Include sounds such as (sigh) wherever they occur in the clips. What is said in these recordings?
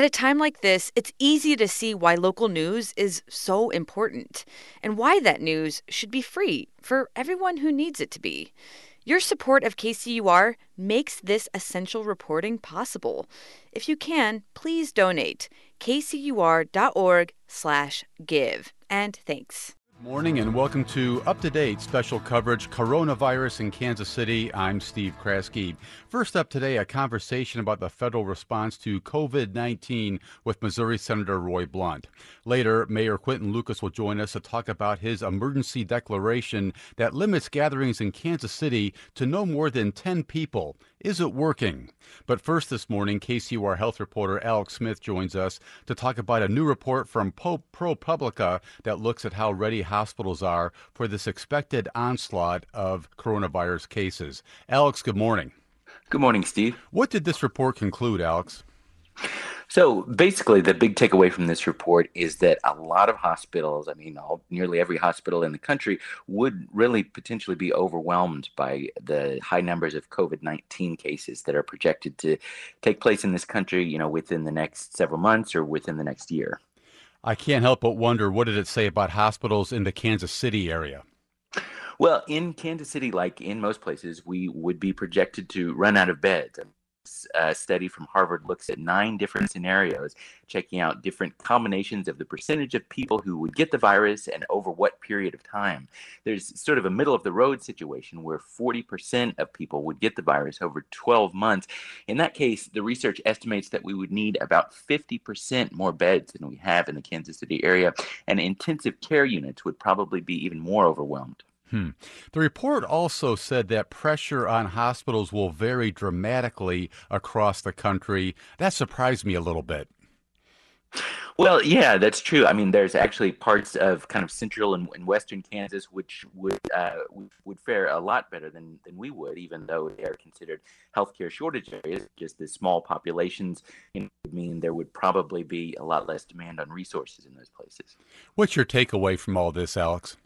At a time like this, it's easy to see why local news is so important and why that news should be free for everyone who needs it to be. Your support of KCUR makes this essential reporting possible. If you can, please donate kcur.org/give. And thanks. Morning and welcome to Up to Date special coverage Coronavirus in Kansas City. I'm Steve Kraske. First up today, a conversation about the federal response to COVID 19 with Missouri Senator Roy Blunt. Later, Mayor Quinton Lucas will join us to talk about his emergency declaration that limits gatherings in Kansas City to no more than 10 people. Is it working? But first this morning, KCUR health reporter Alex Smith joins us to talk about a new report from Pope ProPublica that looks at how ready hospitals are for this expected onslaught of coronavirus cases. Alex, good morning. Good morning, Steve. What did this report conclude, Alex? So basically, the big takeaway from this report is that a lot of hospitals, I mean, all, nearly every hospital in the country, would really potentially be overwhelmed by the high numbers of COVID 19 cases that are projected to take place in this country, you know, within the next several months or within the next year. I can't help but wonder what did it say about hospitals in the Kansas City area? Well, in Kansas City, like in most places, we would be projected to run out of beds uh, study from Harvard looks at nine different scenarios, checking out different combinations of the percentage of people who would get the virus and over what period of time. There's sort of a middle of the road situation where 40% of people would get the virus over 12 months. In that case, the research estimates that we would need about 50% more beds than we have in the Kansas City area, and intensive care units would probably be even more overwhelmed. Hmm. The report also said that pressure on hospitals will vary dramatically across the country. That surprised me a little bit. Well, yeah, that's true. I mean, there's actually parts of kind of central and, and western Kansas which would uh, would fare a lot better than than we would, even though they are considered healthcare shortage areas. Just the small populations you know, would mean there would probably be a lot less demand on resources in those places. What's your takeaway from all this, Alex?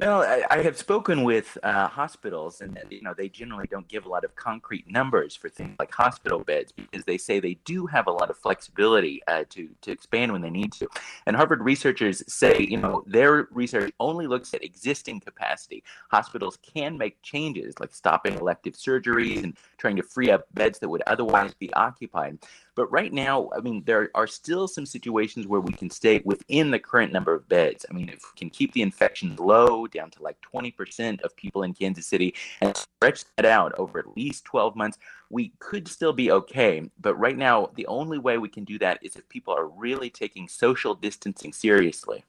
Well, I, I, have spoken with uh, hospitals, and you know they generally don't give a lot of concrete numbers for things like hospital beds because they say they do have a lot of flexibility uh, to to expand when they need to. And Harvard researchers say, you know, their research only looks at existing capacity. Hospitals can make changes like stopping elective surgeries and trying to free up beds that would otherwise be occupied. But right now, I mean, there are still some situations where we can stay within the current number of beds. I mean, if we can keep the infections low, down to like 20% of people in Kansas City, and stretch that out over at least 12 months, we could still be okay. But right now, the only way we can do that is if people are really taking social distancing seriously.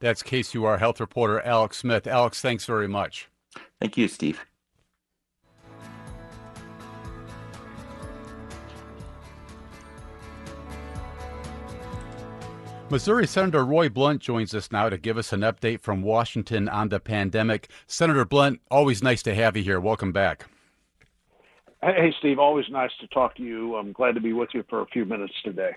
That's KCUR health reporter Alex Smith. Alex, thanks very much. Thank you, Steve. Missouri Senator Roy Blunt joins us now to give us an update from Washington on the pandemic. Senator Blunt, always nice to have you here. Welcome back. Hey, Steve, always nice to talk to you. I'm glad to be with you for a few minutes today.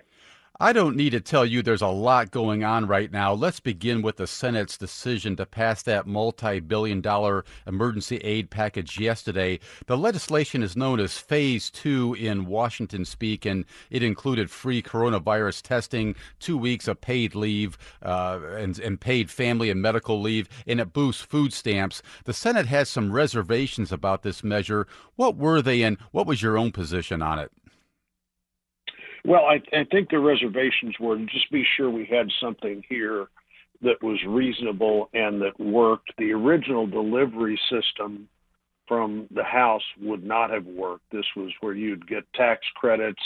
I don't need to tell you there's a lot going on right now. Let's begin with the Senate's decision to pass that multi billion dollar emergency aid package yesterday. The legislation is known as Phase 2 in Washington speak, and it included free coronavirus testing, two weeks of paid leave, uh, and, and paid family and medical leave, and it boosts food stamps. The Senate has some reservations about this measure. What were they, and what was your own position on it? Well, I, I think the reservations were to just be sure we had something here that was reasonable and that worked. The original delivery system from the House would not have worked. This was where you'd get tax credits,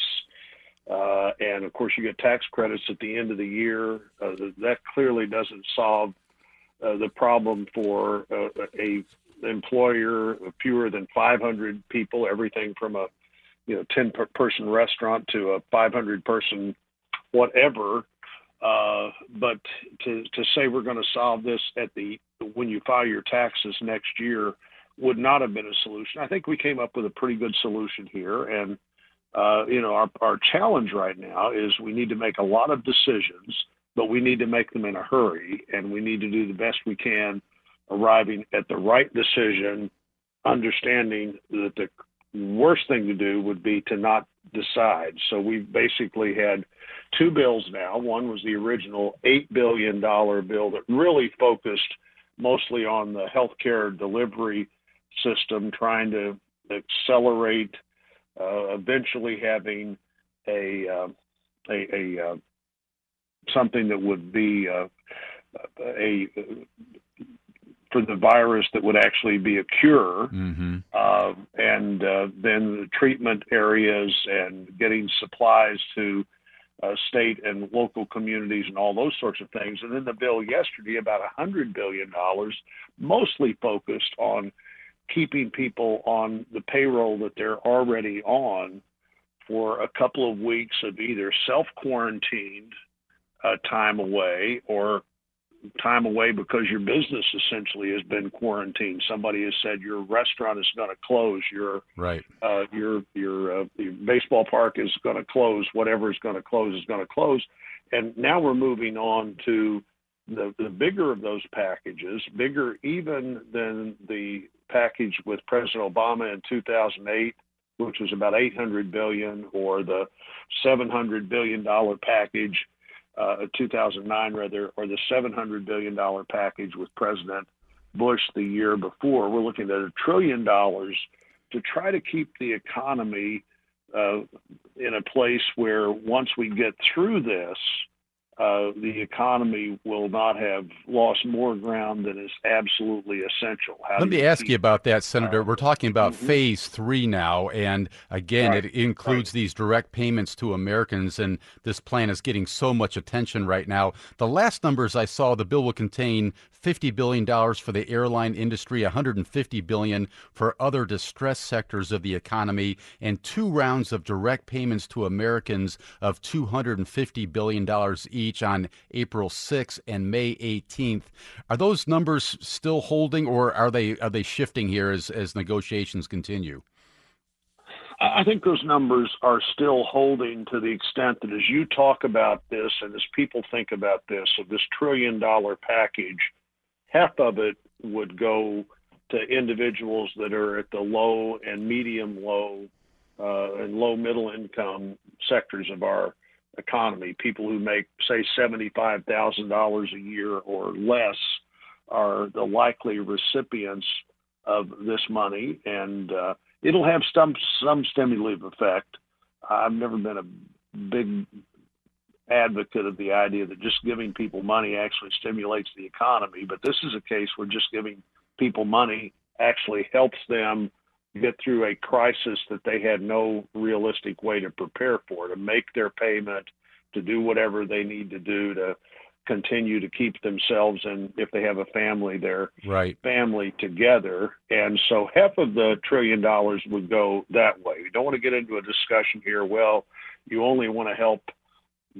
uh, and of course, you get tax credits at the end of the year. Uh, that clearly doesn't solve uh, the problem for uh, a employer of fewer than 500 people. Everything from a you know 10 person restaurant to a 500 person whatever uh, but to to say we're going to solve this at the when you file your taxes next year would not have been a solution. I think we came up with a pretty good solution here, and uh, you know our our challenge right now is we need to make a lot of decisions, but we need to make them in a hurry, and we need to do the best we can, arriving at the right decision, understanding that the worst thing to do would be to not decide. So we've basically had two bills now. One was the original $8 billion bill that really focused mostly on the healthcare delivery system, trying to accelerate uh, eventually having a, uh, a, a uh, something that would be uh, a for the virus that would actually be a cure, mm-hmm. uh, and uh, then the treatment areas and getting supplies to uh, state and local communities and all those sorts of things. And then the bill yesterday, about a hundred billion dollars, mostly focused on keeping people on the payroll that they're already on for a couple of weeks of either self quarantined uh, time away or time away because your business essentially has been quarantined. Somebody has said your restaurant is going to close, your right, uh, your your, uh, your baseball park is going to close, whatever is going to close is going to close, and now we're moving on to the the bigger of those packages, bigger even than the package with President Obama in 2008 which was about 800 billion or the 700 billion dollar package uh, 2009 rather, or the 700 billion dollar package with President Bush the year before. We're looking at a trillion dollars to try to keep the economy uh, in a place where once we get through this, uh, the economy will not have lost more ground than is absolutely essential. How Let me ask you about that, Senator. Uh, We're talking about mm-hmm. phase three now, and again, right. it includes right. these direct payments to Americans, and this plan is getting so much attention right now. The last numbers I saw, the bill will contain $50 billion for the airline industry, $150 billion for other distressed sectors of the economy, and two rounds of direct payments to Americans of $250 billion each on April 6th and May 18th. Are those numbers still holding, or are they are they shifting here as, as negotiations continue? I think those numbers are still holding to the extent that as you talk about this and as people think about this, of this trillion dollar package, half of it would go to individuals that are at the low and medium low uh, and low middle income sectors of our economy. People who make, say, $75,000 a year or less are the likely recipients of this money, and uh, it'll have some some stimulative effect. I've never been a big advocate of the idea that just giving people money actually stimulates the economy, but this is a case where just giving people money actually helps them get through a crisis that they had no realistic way to prepare for, to make their payment, to do whatever they need to do to continue to keep themselves and if they have a family their right. family together and so half of the trillion dollars would go that way we don't want to get into a discussion here well you only want to help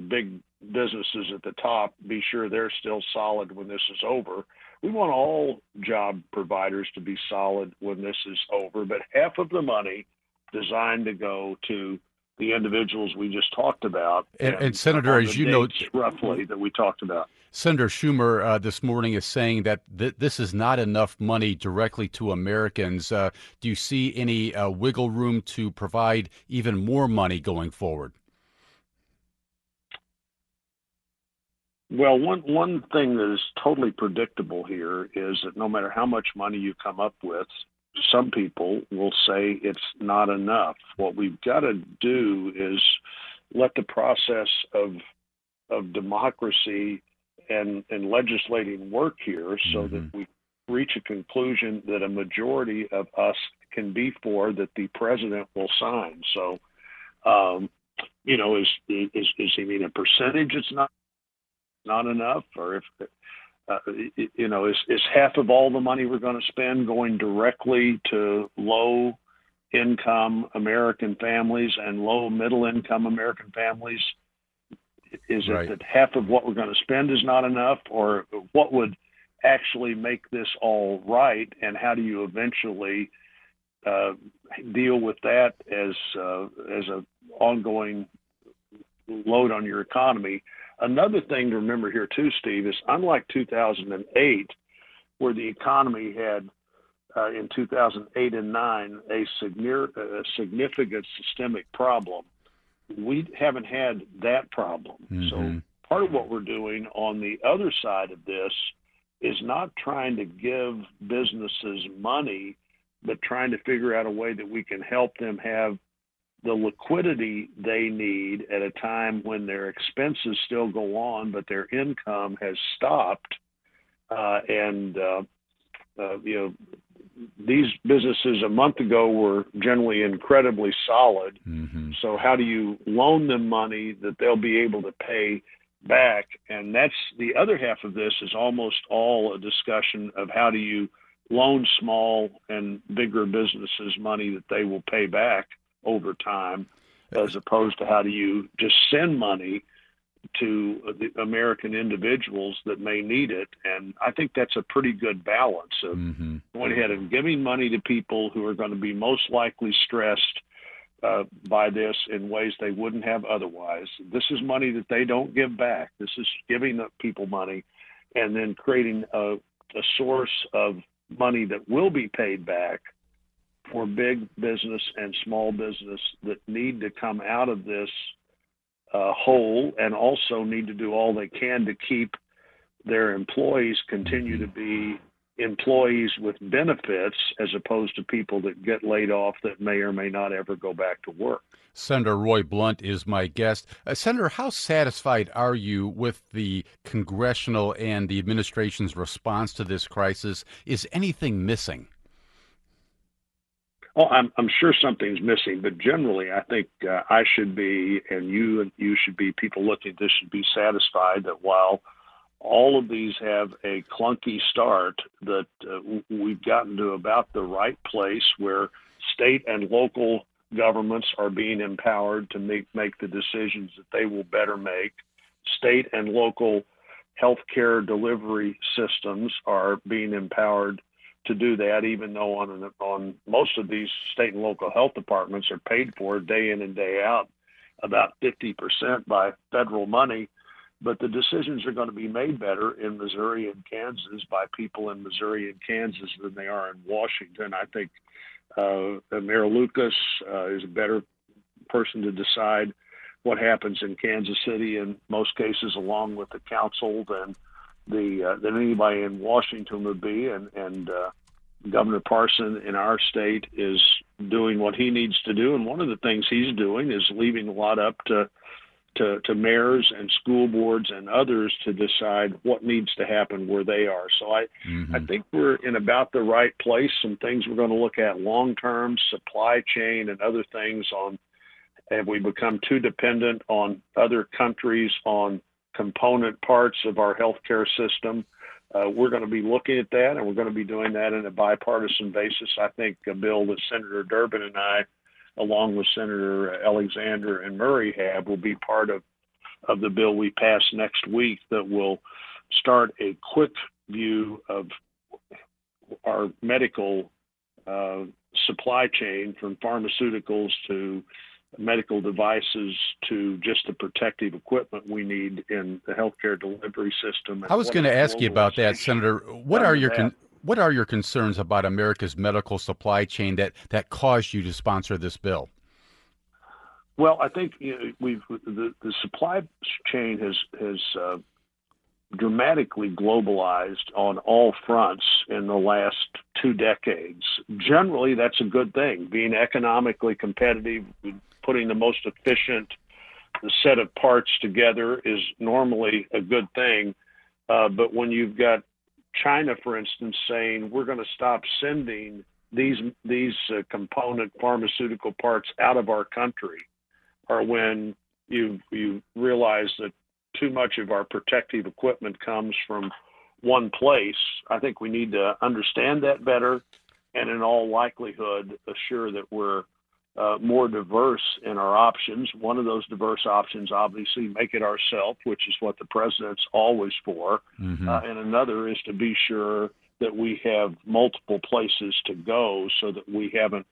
big businesses at the top be sure they're still solid when this is over. We want all job providers to be solid when this is over, but half of the money designed to go to the individuals we just talked about. And, and, and Senator, as you know, roughly that we talked about. Senator Schumer uh, this morning is saying that th- this is not enough money directly to Americans. Uh, do you see any uh, wiggle room to provide even more money going forward? Well, one one thing that is totally predictable here is that no matter how much money you come up with, some people will say it's not enough. What we've got to do is let the process of of democracy and and legislating work here, so mm-hmm. that we reach a conclusion that a majority of us can be for that the president will sign. So, um, you know, is is is he mean a percentage? It's not not enough, or if uh, you know, is is half of all the money we're going to spend going directly to low income American families and low middle income American families? Is right. it that half of what we're going to spend is not enough, or what would actually make this all right? And how do you eventually uh, deal with that as uh, as a ongoing load on your economy? Another thing to remember here too, Steve, is unlike 2008, where the economy had uh, in 2008 and 9 a, a significant systemic problem. We haven't had that problem. Mm-hmm. So part of what we're doing on the other side of this is not trying to give businesses money, but trying to figure out a way that we can help them have the liquidity they need at a time when their expenses still go on, but their income has stopped. Uh, and, uh, uh, you know, these businesses a month ago were generally incredibly solid. Mm-hmm. So, how do you loan them money that they'll be able to pay back? And that's the other half of this is almost all a discussion of how do you loan small and bigger businesses money that they will pay back over time, as opposed to how do you just send money to the American individuals that may need it. And I think that's a pretty good balance of mm-hmm. going ahead and giving money to people who are going to be most likely stressed uh, by this in ways they wouldn't have otherwise. This is money that they don't give back. This is giving the people money and then creating a, a source of money that will be paid back for big business and small business that need to come out of this uh, whole and also need to do all they can to keep their employees continue to be employees with benefits as opposed to people that get laid off that may or may not ever go back to work. Senator Roy Blunt is my guest. Uh, Senator, how satisfied are you with the congressional and the administration's response to this crisis? Is anything missing? Oh, I'm, I'm sure something's missing, but generally, I think uh, I should be, and you and you should be. People looking at this should be satisfied that while all of these have a clunky start, that uh, we've gotten to about the right place where state and local governments are being empowered to make make the decisions that they will better make. State and local healthcare delivery systems are being empowered to do that, even though on on most of these state and local health departments are paid for day in and day out about 50% by federal money. But the decisions are going to be made better in Missouri and Kansas by people in Missouri and Kansas than they are in Washington. I think uh, Mayor Lucas uh, is a better person to decide what happens in Kansas City in most cases, along with the council, than the uh, than anybody in Washington would be, and and uh, Governor Parson in our state is doing what he needs to do, and one of the things he's doing is leaving a lot up to to, to mayors and school boards and others to decide what needs to happen where they are. So I mm-hmm. I think we're in about the right place. Some things we're going to look at long term, supply chain and other things on have we become too dependent on other countries on component parts of our healthcare system. Uh, we're going to be looking at that, and we're going to be doing that in a bipartisan basis. I think a bill that Senator Durbin and I, along with Senator Alexander and Murray, have will be part of of the bill we pass next week that will start a quick view of our medical uh, supply chain from pharmaceuticals to medical devices to just the protective equipment we need in the healthcare delivery system. I was going to ask you about that, Senator. What are your con- what are your concerns about America's medical supply chain that that caused you to sponsor this bill? Well, I think you know, we've the, the supply chain has has uh, dramatically globalized on all fronts in the last two decades. Generally, that's a good thing. Being economically competitive, putting the most efficient set of parts together is normally a good thing. Uh, but when you've got China, for instance, saying we're going to stop sending these these uh, component pharmaceutical parts out of our country, or when you you realize that too much of our protective equipment comes from one place, I think we need to understand that better, and in all likelihood, assure that we're uh, more diverse in our options. One of those diverse options, obviously, make it ourselves, which is what the president's always for. Mm-hmm. Uh, and another is to be sure that we have multiple places to go so that we haven't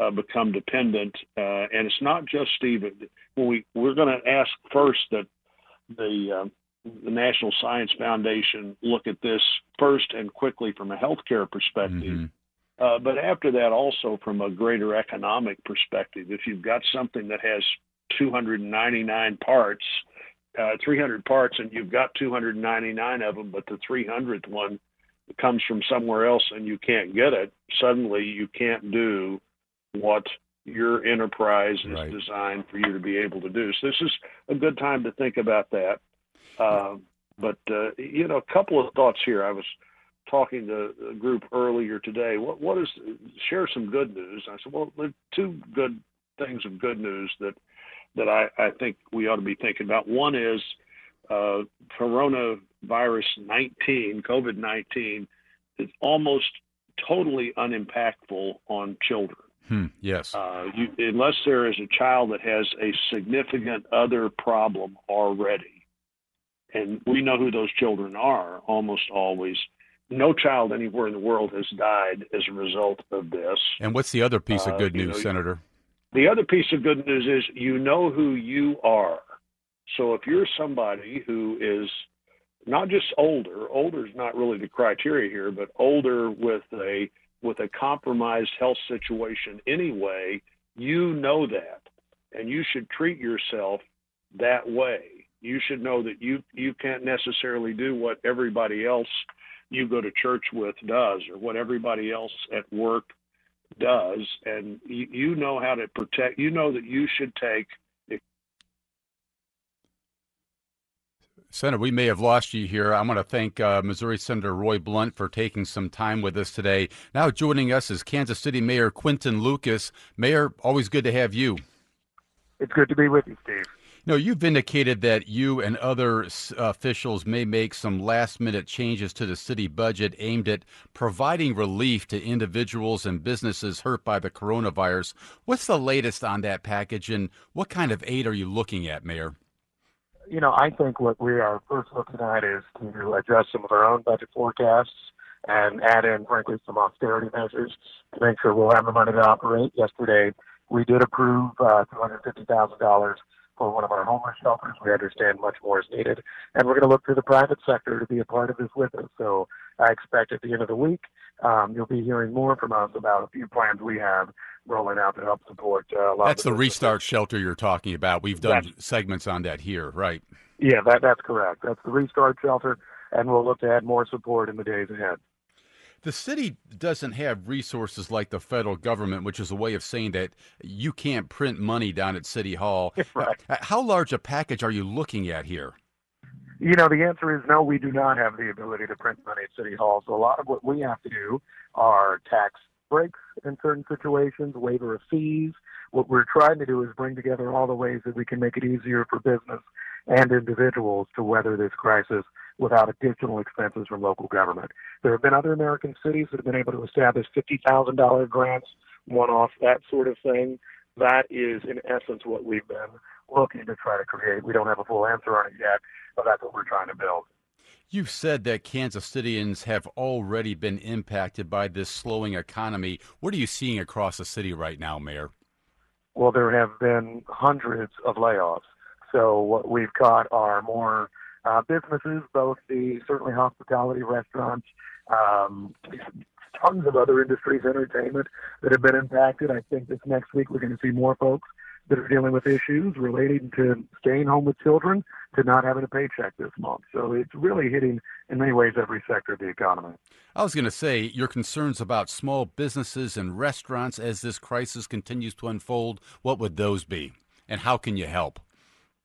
uh, become dependent. Uh, and it's not just Stephen. We we're going to ask first that the uh, the National Science Foundation look at this first and quickly from a healthcare perspective. Mm-hmm Uh, but after that, also from a greater economic perspective, if you've got something that has 299 parts, uh, 300 parts, and you've got 299 of them, but the 300th one comes from somewhere else and you can't get it, suddenly you can't do what your enterprise is right. designed for you to be able to do. So this is a good time to think about that. Uh, but uh, you know, a couple of thoughts here. I was talking to a group earlier today. What what is share some good news? I said, well, there are two good things of good news that that I, I think we ought to be thinking about. One is uh, coronavirus 19, COVID 19, is almost totally unimpactful on children. Hmm, yes. Uh, you, unless there is a child that has a significant other problem already, and we know who those children are almost always. No child anywhere in the world has died as a result of this. And what's the other piece of uh, good uh, news, know, Senator? The other piece of good news is you know who you are. So if you're somebody who is not just older, older is not really the criteria here, but older with a with a compromised health situation anyway, you know that. And you should treat yourself that way. You should know that you you can't necessarily do what everybody else you go to church with does or what everybody else at work does and you, you know how to protect you know that you should take Senator, we may have lost you here. I want to thank uh, Missouri Senator Roy Blunt for taking some time with us today. Now joining us is Kansas City Mayor Quinton Lucas. Mayor, always good to have you. It's good to be with you, Steve. Know, you've indicated that you and other officials may make some last minute changes to the city budget aimed at providing relief to individuals and businesses hurt by the coronavirus. What's the latest on that package and what kind of aid are you looking at, Mayor? you know, I think what we are first looking at is to address some of our own budget forecasts and add in, frankly, some austerity measures to make sure we'll have the money to operate. Yesterday, we did approve uh, $250,000 for one of our homeless shelters. We understand much more is needed. And we're going to look to the private sector to be a part of this with us. So I expect at the end of the week, um, you'll be hearing more from us about a few plans we have rolling out to help support uh, a lot. That's the, the restart shelter you're talking about. We've done that's, segments on that here, right? Yeah, that that's correct. That's the restart shelter, and we'll look to add more support in the days ahead. The city doesn't have resources like the federal government, which is a way of saying that you can't print money down at City Hall. (laughs) right. Uh, how large a package are you looking at here? You know, the answer is no, we do not have the ability to print money at City Hall. So a lot of what we have to do are tax breaks in certain situations, waiver of fees. What we're trying to do is bring together all the ways that we can make it easier for business and individuals to weather this crisis without additional expenses from local government. There have been other American cities that have been able to establish $50,000 grants, one off, that sort of thing. That is, in essence, what we've been looking to try to create. We don't have a full answer on it yet, but that's what we're trying to build. You've said that Kansas Citians have already been impacted by this slowing economy. What are you seeing across the city right now, Mayor? Well, there have been hundreds of layoffs. So what we've got are more uh, businesses, both the certainly hospitality, restaurants, um, tons of other industries, entertainment that have been impacted. I think this next week we're going to see more folks that are dealing with issues relating to staying home with children to not having a paycheck this month. So it's really hitting, in many ways, every sector of the economy. I was going to say, your concerns about small businesses and restaurants as this crisis continues to unfold, what would those be? And how can you help?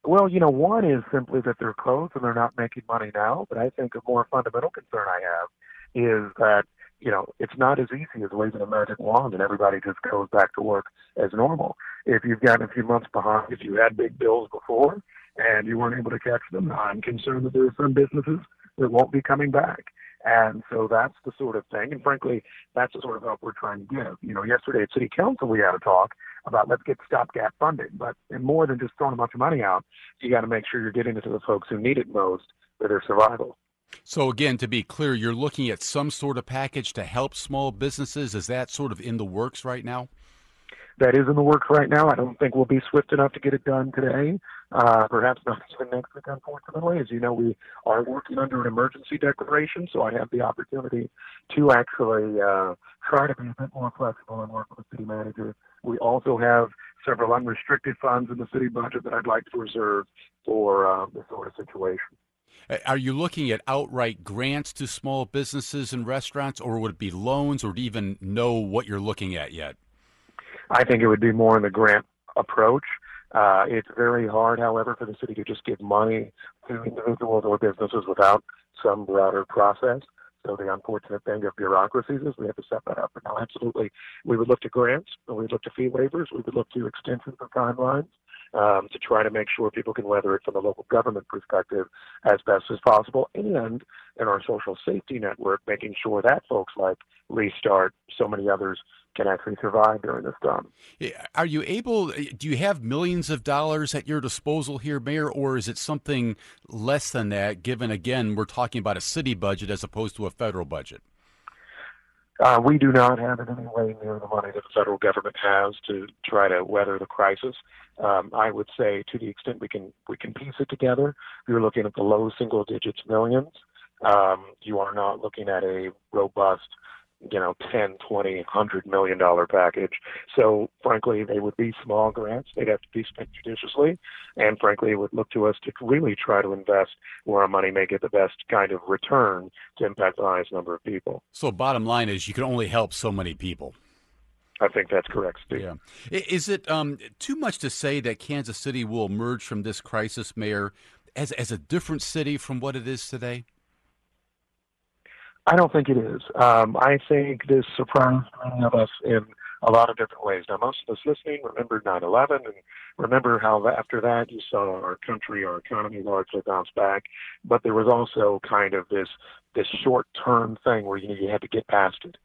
Well, you know, one is simply that they're closed and they're not making money now. But I think a more fundamental concern I have is that you know, it's not as easy as waving a magic wand and everybody just goes back to work as normal. If you've gotten a few months behind, if you had big bills before and you weren't able to catch them, I'm concerned that there are some businesses that won't be coming back. And so that's the sort of thing. And frankly, that's the sort of help we're trying to give. You know, yesterday at City Council, we had a talk about let's get stopgap funding. But more than just throwing a bunch of money out, you got to make sure you're getting it to the folks who need it most for their survival. So, again, to be clear, you're looking at some sort of package to help small businesses. Is that sort of in the works right now? That is in the works right now. I don't think we'll be swift enough to get it done today, uh, perhaps not (laughs) even next week, unfortunately. As you know, we are working under an emergency declaration, so I have the opportunity to actually uh, try to be a bit more flexible and work with the city manager. We also have several unrestricted funds in the city budget that I'd like to reserve for uh, this sort of situation. Are you looking at outright grants to small businesses and restaurants, or would it be loans, or do even know what you're looking at yet? I think it would be more in the grant approach. Uh, it's very hard, however, for the city to just give money to individuals or businesses without some broader process. So the unfortunate thing of bureaucracies is we have to set that up. But now, absolutely, we would look to grants, we would look to fee waivers, we would look to extensions of timelines um, to try to make sure people can weather it from a local government perspective as best as possible, and in our social safety network, making sure that folks like Restart, so many others can actually survive during this time. Are you able? Do you have millions of dollars at your disposal here, Mayor, or is it something less than that? Given again, we're talking about a city budget as opposed to a federal budget. Uh, we do not have in any way near the money that the federal government has to try to weather the crisis. Um, I would say, to the extent we can we can piece it together, you're looking at the low single digits millions. Um, you are not looking at a robust you know, 10, 20, 100 million dollar package. So frankly, they would be small grants. They'd have to be spent judiciously. And frankly, it would look to us to really try to invest where our money may get the best kind of return to impact the highest number of people. So bottom line is you can only help so many people. I think that's correct, Steve. Yeah. Is it um, too much to say that Kansas City will emerge from this crisis, Mayor, as, as a different city from what it is today? I don't think it is. Um, I think this surprised many of us in a lot of different ways. Now, most of us listening remember 9 11 and remember how after that you saw our country, our economy largely bounce back. But there was also kind of this this short term thing where you you had to get past it.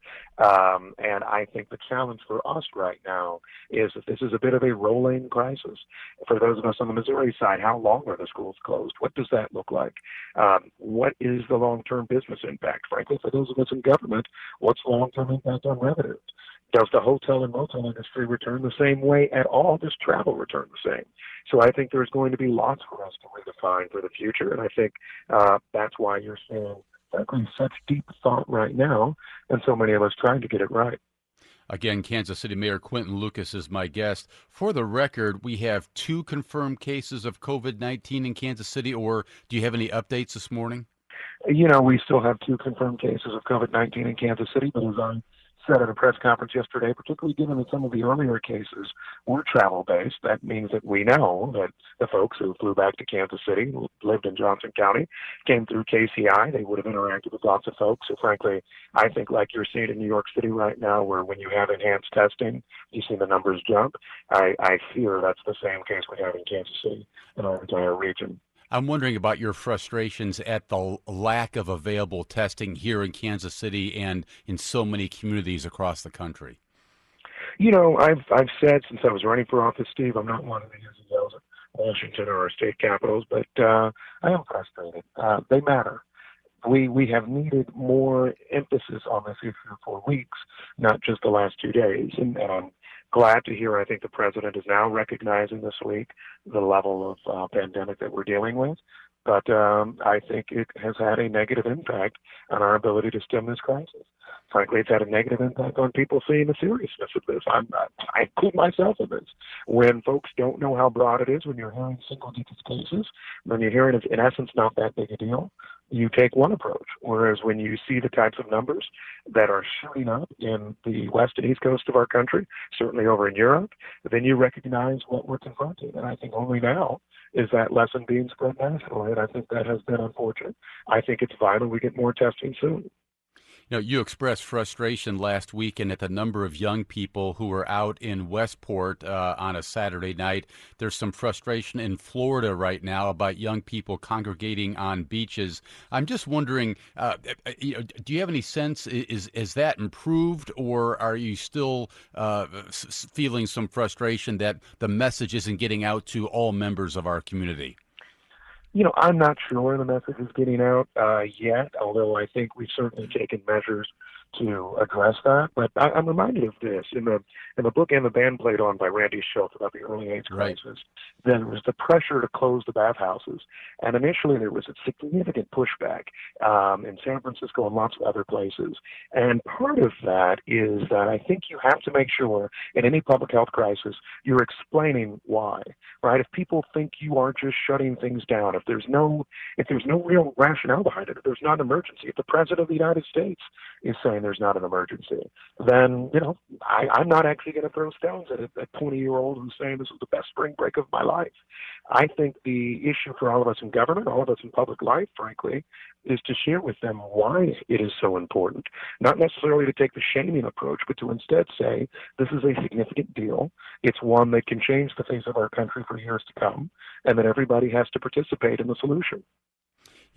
Um, and I think the challenge for us right now is that this is a bit of a rolling crisis. For those of us on the Missouri side, how long are the schools closed? What does that look like? Um, what is the long term business impact? Frankly, for those of us in government, what's the long term impact on revenue? Does the hotel and motel industry return the same way at all? Does travel return the same? So I think there's going to be lots for us to redefine for the future, and I think uh, that's why you're seeing frankly such deep thought right now, and so many of us trying to get it right. Again, Kansas City Mayor Quinton Lucas is my guest. For the record, we have two confirmed cases of COVID 19 in Kansas City, or do you have any updates this morning? You know, we still have two confirmed cases of COVID 19 in Kansas City, but as I said at a press conference yesterday, particularly given that some of the earlier cases were travel based, that means that we know that the folks who flew back to Kansas City, lived in Johnson County, came through KCI, they would have interacted with lots of folks who, frankly, I think like you're seeing in New York City right now, where when you have enhanced testing, you see the numbers jump. I, I fear that's the same case we have in Kansas City and our entire region. I'm wondering about your frustrations at the lack of available testing here in Kansas City and in so many communities across the country. You know, I've I've said since I was running for office, Steve, I'm not one of the yells at Washington or our state capitals, but uh, I am frustrated. Uh, they matter. We we have needed more emphasis on this issue for weeks, not just the last two days, and, and I'm glad to hear. I think the president is now recognizing this week the level of uh, pandemic that we're dealing with. But um, I think it has had a negative impact on our ability to stem this crisis. Frankly, it's had a negative impact on people seeing the seriousness of this. I'm, I include myself in this. When folks don't know how broad it is, when you're hearing single digit cases, when you're hearing it's in essence not that big a deal, you take one approach. Whereas when you see the types of numbers that are shooting up in the west and east coast of our country, certainly over in Europe, then you recognize what we're confronting. And I think only now is that lesson being spread nationally. And I think that has been unfortunate. I think it's vital we get more testing soon. You know, you expressed frustration last weekend at the number of young people who were out in Westport uh, on a Saturday night. There's some frustration in Florida right now about young people congregating on beaches. I'm just wondering, uh, uh you know, do you have any sense is is that improved, or are you still uh, feeling some frustration that the message isn't getting out to all members of our community? You know, I'm not sure the message is getting out uh, yet, although I think we've certainly taken measures to address that. But I, am reminded of this in the in the book and the band played on by Randy Shilts about the early AIDS crisis. Right. There was the pressure to close the bathhouses, and initially there was a significant pushback um, in San Francisco and lots of other places. And part of that is that I think you have to make sure in any public health crisis you're explaining why, right? If people think you are just shutting things down, if there's no if there's no real rationale behind it, if there's not an emergency, if the president of the United States is saying there's not an emergency, then you know I, I'm not actually going to throw stones at a 20 year old who's saying this is the best spring break of my life. I think the issue for all of us in government, all of us in public life, frankly, is to share with them why it is so important. Not necessarily to take the shaming approach, but to instead say this is a significant deal. It's one that can change the face of our country for years to come, and that everybody has to participate in the solution.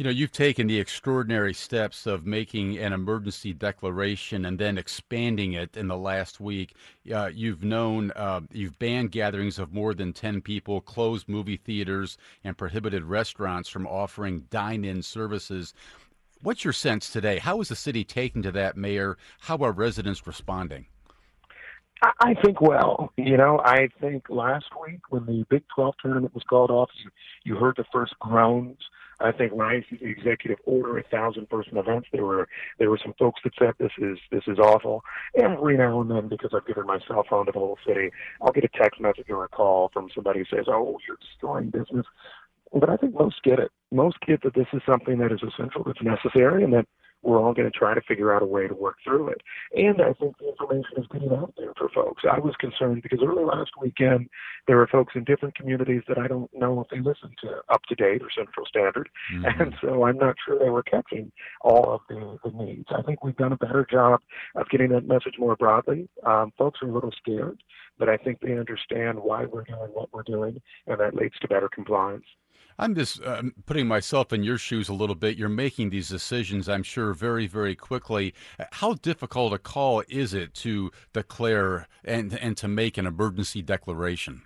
You know, you've taken the extraordinary steps of making an emergency declaration and then expanding it in the last week. Uh, you've known, uh, you've banned gatherings of more than 10 people, closed movie theaters, and prohibited restaurants from offering dine in services. What's your sense today? How is the city taking to that, Mayor? How are residents responding? I think well. You know, I think last week when the Big 12 tournament was called off, you, you heard the first groans I think when I issued the executive order, a thousand person events, there were there were some folks that said this is this is awful. Every now and then, because I've given my cell phone to the whole city, I'll get a text message or a call from somebody who says, "Oh, you're destroying business." But I think most get it. Most get that this is something that is essential, that's necessary, and that we're all going to try to figure out a way to work through it. And I think the information is getting out there for folks. I was concerned because early last weekend, there were folks in different communities that I don't know if they listen to Up to Date or Central Standard. Mm-hmm. And so I'm not sure they were catching all of the, the needs. I think we've done a better job of getting that message more broadly. Um, folks are a little scared, but I think they understand why we're doing what we're doing, and that leads to better compliance. I'm just uh, putting myself in your shoes a little bit. You're making these decisions, I'm sure, very, very quickly. How difficult a call is it to declare and and to make an emergency declaration?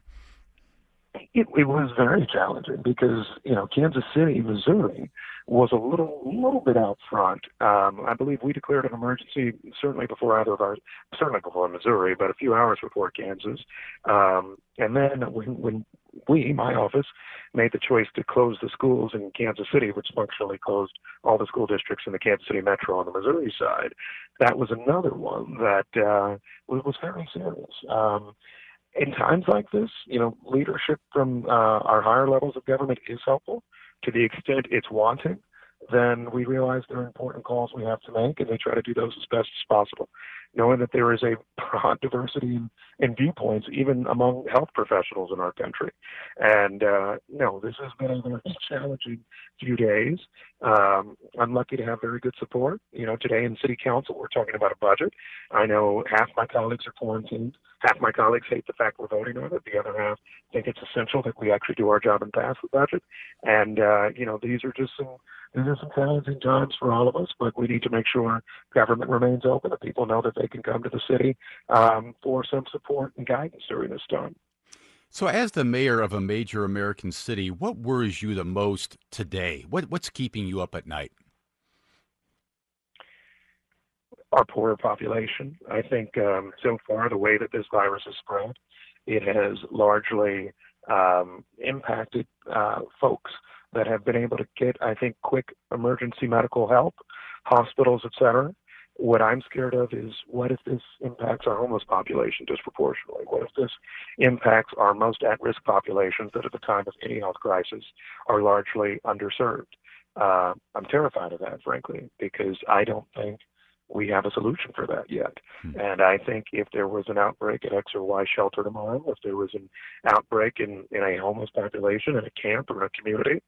It, it was very challenging because you know Kansas City, Missouri, was a little little bit out front. Um, I believe we declared an emergency certainly before either of our certainly before Missouri, but a few hours before Kansas. Um, and then when when we, my office, made the choice to close the schools in Kansas City, which functionally closed all the school districts in the Kansas City metro on the Missouri side. That was another one that uh, was very serious. Um, in times like this, you know, leadership from uh, our higher levels of government is helpful to the extent it's wanting then we realize there are important calls we have to make, and we try to do those as best as possible, knowing that there is a broad diversity in, in viewpoints, even among health professionals in our country. And uh, no, this has been a very challenging few days. Um, I'm lucky to have very good support. You know, today in City Council, we're talking about a budget. I know half my colleagues are quarantined. Half my colleagues hate the fact we're voting on it. The other half think it's essential that we actually do our job and pass the budget. And uh, you know, these are just some these are some challenging times for all of us, but we need to make sure government remains open and people know that they can come to the city um, for some support and guidance during this time. So, as the mayor of a major American city, what worries you the most today? What, what's keeping you up at night? Our poorer population. I think um, so far, the way that this virus has spread, it has largely um, impacted uh, folks that have been able to get, I think, quick emergency medical help, hospitals, et cetera. What I'm scared of is what if this impacts our homeless population disproportionately? What if this impacts our most at risk populations that at the time of any health crisis are largely underserved? Uh, I'm terrified of that, frankly, because I don't think we have a solution for that yet. Hmm. And I think if there was an outbreak at X or Y shelter tomorrow, if there was an outbreak in, in a homeless population in a camp or a community,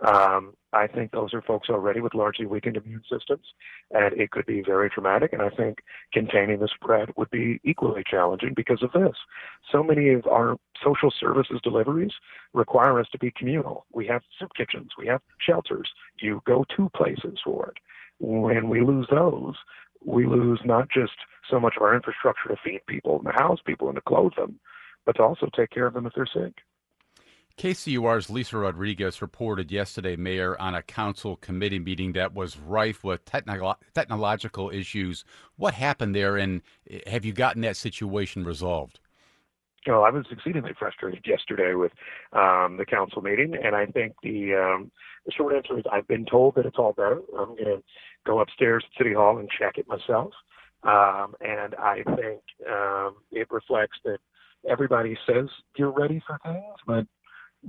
um, I think those are folks already with largely weakened immune systems, and it could be very traumatic. And I think containing the spread would be equally challenging because of this. So many of our social services deliveries require us to be communal. We have soup kitchens, we have shelters. You go to places for it. When we lose those, we lose not just so much of our infrastructure to feed people and to house people and to clothe them, but to also take care of them if they're sick. KCUR's Lisa Rodriguez reported yesterday, Mayor, on a council committee meeting that was rife with technolo- technological issues. What happened there, and have you gotten that situation resolved? Well, I was exceedingly frustrated yesterday with um, the council meeting, and I think the um, the short answer is I've been told that it's all better. I'm going to go upstairs to City Hall and check it myself, um, and I think um, it reflects that everybody says you're ready for things, but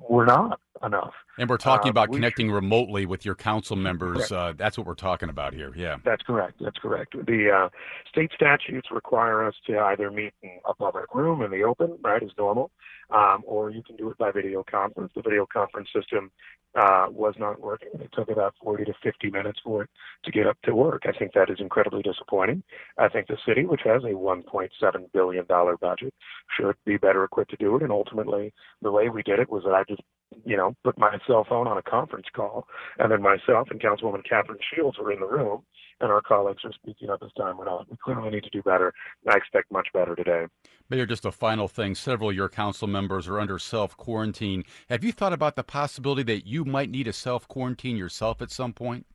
we're not enough. And we're talking uh, about we connecting remotely with your council members. Uh, that's what we're talking about here. Yeah. That's correct. That's correct. The uh, state statutes require us to either meet in a public room in the open, right, as normal, um, or you can do it by video conference. The video conference system uh, was not working. It took about 40 to 50 minutes for it to get up to work. I think that is incredibly disappointing. I think the city, which has a $1.7 billion budget, should be better equipped to do it. And ultimately, the way we did it was that I just you know, put my cell phone on a conference call, and then myself and Councilwoman Katheryn Shields were in the room, and our colleagues are speaking up as time went on. We clearly need to do better. I expect much better today. Mayor, just a final thing. Several of your council members are under self quarantine. Have you thought about the possibility that you might need a self quarantine yourself at some point?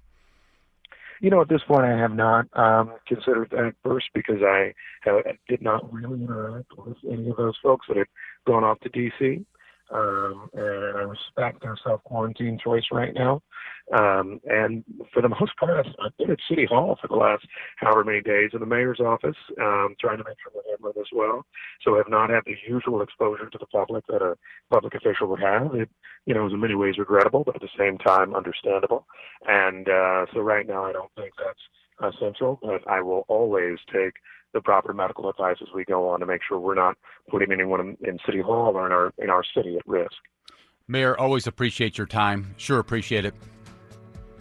You know, at this point, I have not um, considered that first because I have, did not really interact with any of those folks that had gone off to D.C um, and I respect their self quarantine choice right now. Um, and for the most part, I've been at City Hall for the last however many days in the mayor's office, um, trying to make sure we're handling this well. So I have not had the usual exposure to the public that a public official would have. It, you know, is in many ways regrettable, but at the same time understandable. And uh, so right now, I don't think that's essential, but I will always take the proper medical advice as we go on to make sure we're not putting anyone in, in City Hall or in our in our city at risk. Mayor, always appreciate your time. Sure appreciate it.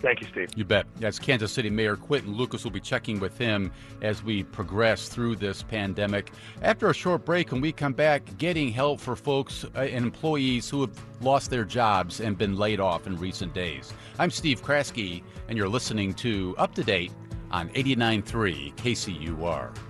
Thank you, Steve. You bet. That's Kansas City Mayor Quinton Lucas. will be checking with him as we progress through this pandemic. After a short break, when we come back, getting help for folks uh, and employees who have lost their jobs and been laid off in recent days. I'm Steve Kraske, and you're listening to Up to Date on 89.3 KCUR.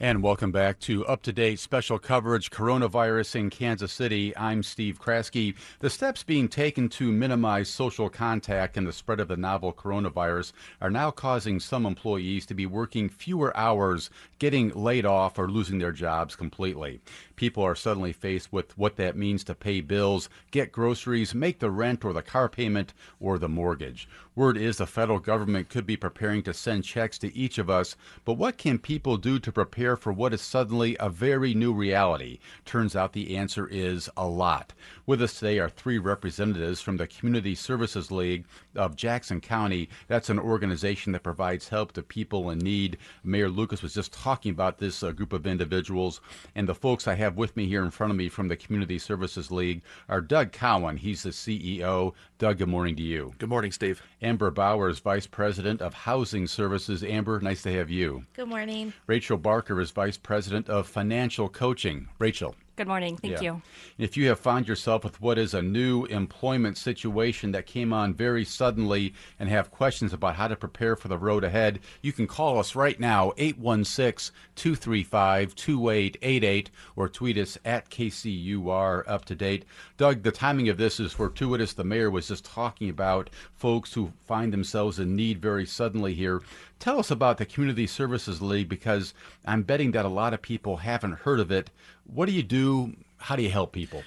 And welcome back to up to date special coverage coronavirus in Kansas City. I'm Steve Kraske. The steps being taken to minimize social contact and the spread of the novel coronavirus are now causing some employees to be working fewer hours, getting laid off, or losing their jobs completely. People are suddenly faced with what that means to pay bills, get groceries, make the rent or the car payment or the mortgage. Word is the federal government could be preparing to send checks to each of us, but what can people do to prepare for what is suddenly a very new reality? Turns out the answer is a lot. With us today are three representatives from the Community Services League of Jackson County. That's an organization that provides help to people in need. Mayor Lucas was just talking about this uh, group of individuals, and the folks I have with me here in front of me from the Community Services League are Doug Cowan. He's the CEO. Doug, good morning to you. Good morning, Steve. Amber Bowers, Vice President of Housing Services. Amber, nice to have you. Good morning. Rachel Barker is Vice President of Financial Coaching. Rachel. Good morning. Thank yeah. you. If you have found yourself with what is a new employment situation that came on very suddenly and have questions about how to prepare for the road ahead, you can call us right now, 816 235 2888, or tweet us at KCUR up to date. Doug, the timing of this is fortuitous. The mayor was just talking about folks who find themselves in need very suddenly here. Tell us about the Community Services League because I'm betting that a lot of people haven't heard of it. What do you do? How do you help people?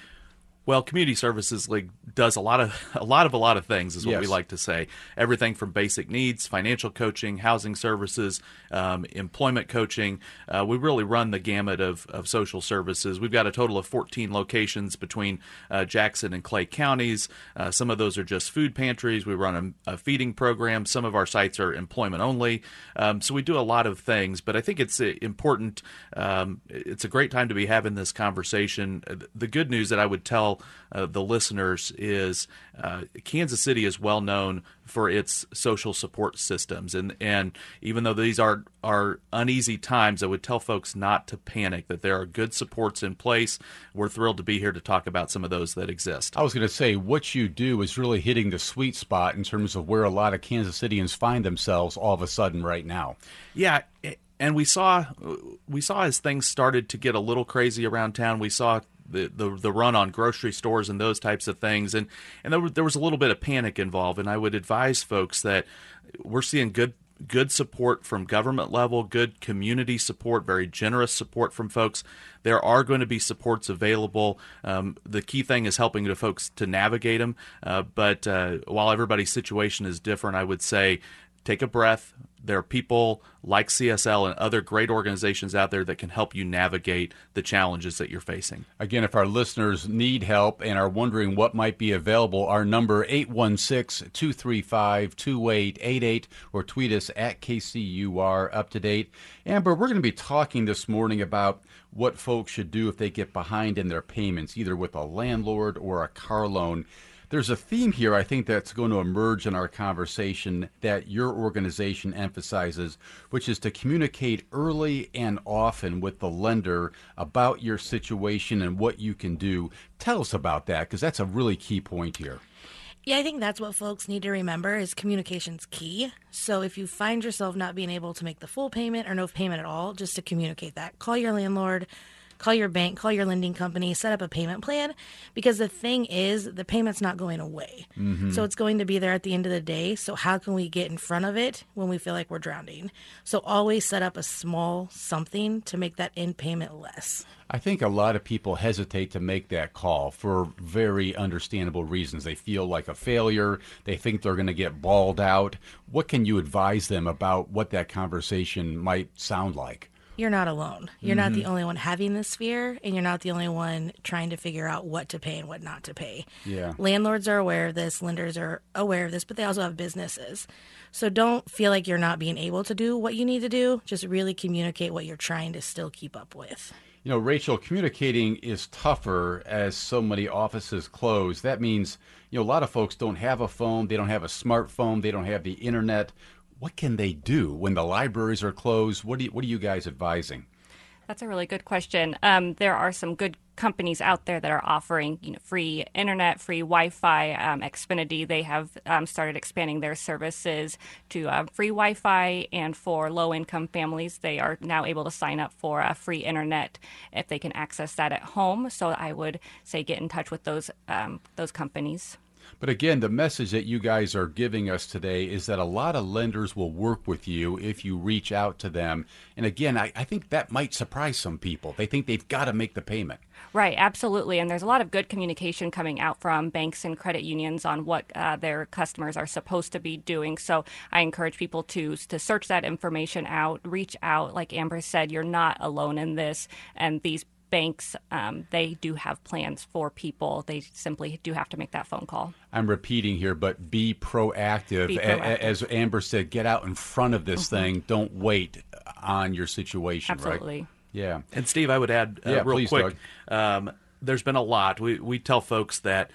Well, Community Services League does a lot of (laughs) a lot of a lot of things, is what yes. we like to say. Everything from basic needs, financial coaching, housing services, um, employment coaching. Uh, we really run the gamut of, of social services. We've got a total of 14 locations between uh, Jackson and Clay counties. Uh, some of those are just food pantries. We run a, a feeding program. Some of our sites are employment only. Um, so we do a lot of things. But I think it's uh, important. Um, it's a great time to be having this conversation. The good news that I would tell uh, the listeners is uh, Kansas City is well known for its social support systems, and and even though these are are uneasy times, I would tell folks not to panic. That there are good supports in place. We're thrilled to be here to talk about some of those that exist. I was going to say what you do is really hitting the sweet spot in terms of where a lot of Kansas Citians find themselves all of a sudden right now. Yeah. It, and we saw we saw as things started to get a little crazy around town we saw the, the, the run on grocery stores and those types of things. And, and there, was, there was a little bit of panic involved. And I would advise folks that we're seeing good good support from government level, good community support, very generous support from folks. There are going to be supports available. Um, the key thing is helping the folks to navigate them. Uh, but uh, while everybody's situation is different, I would say take a breath, there are people like CSL and other great organizations out there that can help you navigate the challenges that you're facing. Again, if our listeners need help and are wondering what might be available, our number 816-235-2888 or tweet us at KCUR up to date. Amber, we're going to be talking this morning about what folks should do if they get behind in their payments, either with a landlord or a car loan. There's a theme here, I think, that's going to emerge in our conversation that your organization emphasizes, which is to communicate early and often with the lender about your situation and what you can do. Tell us about that, because that's a really key point here. Yeah, I think that's what folks need to remember is communication's key. So if you find yourself not being able to make the full payment or no payment at all, just to communicate that. Call your landlord, call your bank, call your lending company, set up a payment plan because the thing is the payment's not going away. Mm-hmm. So it's going to be there at the end of the day. So how can we get in front of it when we feel like we're drowning? So always set up a small something to make that end payment less. I think a lot of people hesitate to make that call for very understandable reasons. They feel like a failure. They think they're going to get bawled out. What can you advise them about what that conversation might sound like? You're not alone. You're mm-hmm. not the mm-hmm. only one having this fear, and you're not the only one trying to figure out what to pay and what not to pay. Yeah. Landlords are aware of this, lenders are aware of this, but they also have businesses. So don't feel like you're not being able to do what you need to do. Just really communicate what you're trying to still keep up with. You know, Rachel, communicating is tougher as so many offices close. That means, you know, a lot of folks don't have a phone, they don't have a smartphone, they don't have the internet what can they do when the libraries are closed? What, do you, what are you guys advising? That's a really good question. Um, there are some good companies out there that are offering you know free internet, free Wi-Fi. Um, Xfinity they have um, started expanding their services to uh, free Wi-Fi, and for low-income families, they are now able to sign up for a free internet if they can access that at home. So I would say get in touch with those um, those companies. But again, the message that you guys are giving us today is that a lot of lenders will work with you if you reach out to them. And again, I, I think that might surprise some people. They think they've got to make the payment. Right, absolutely. And there's a lot of good communication coming out from banks and credit unions on what uh, their customers are supposed to be doing. So I encourage people to to search that information out, reach out. Like Amber said, you're not alone in this, and these banks, um, they do have plans for people. They simply do have to make that phone call. I'm repeating here, but be proactive. Be proactive. As Amber said, get out in front of this mm-hmm. thing. Don't wait on your situation. Absolutely. Right? Yeah. And Steve, I would add uh, yeah, real please, quick. Um, there's been a lot. We we tell folks that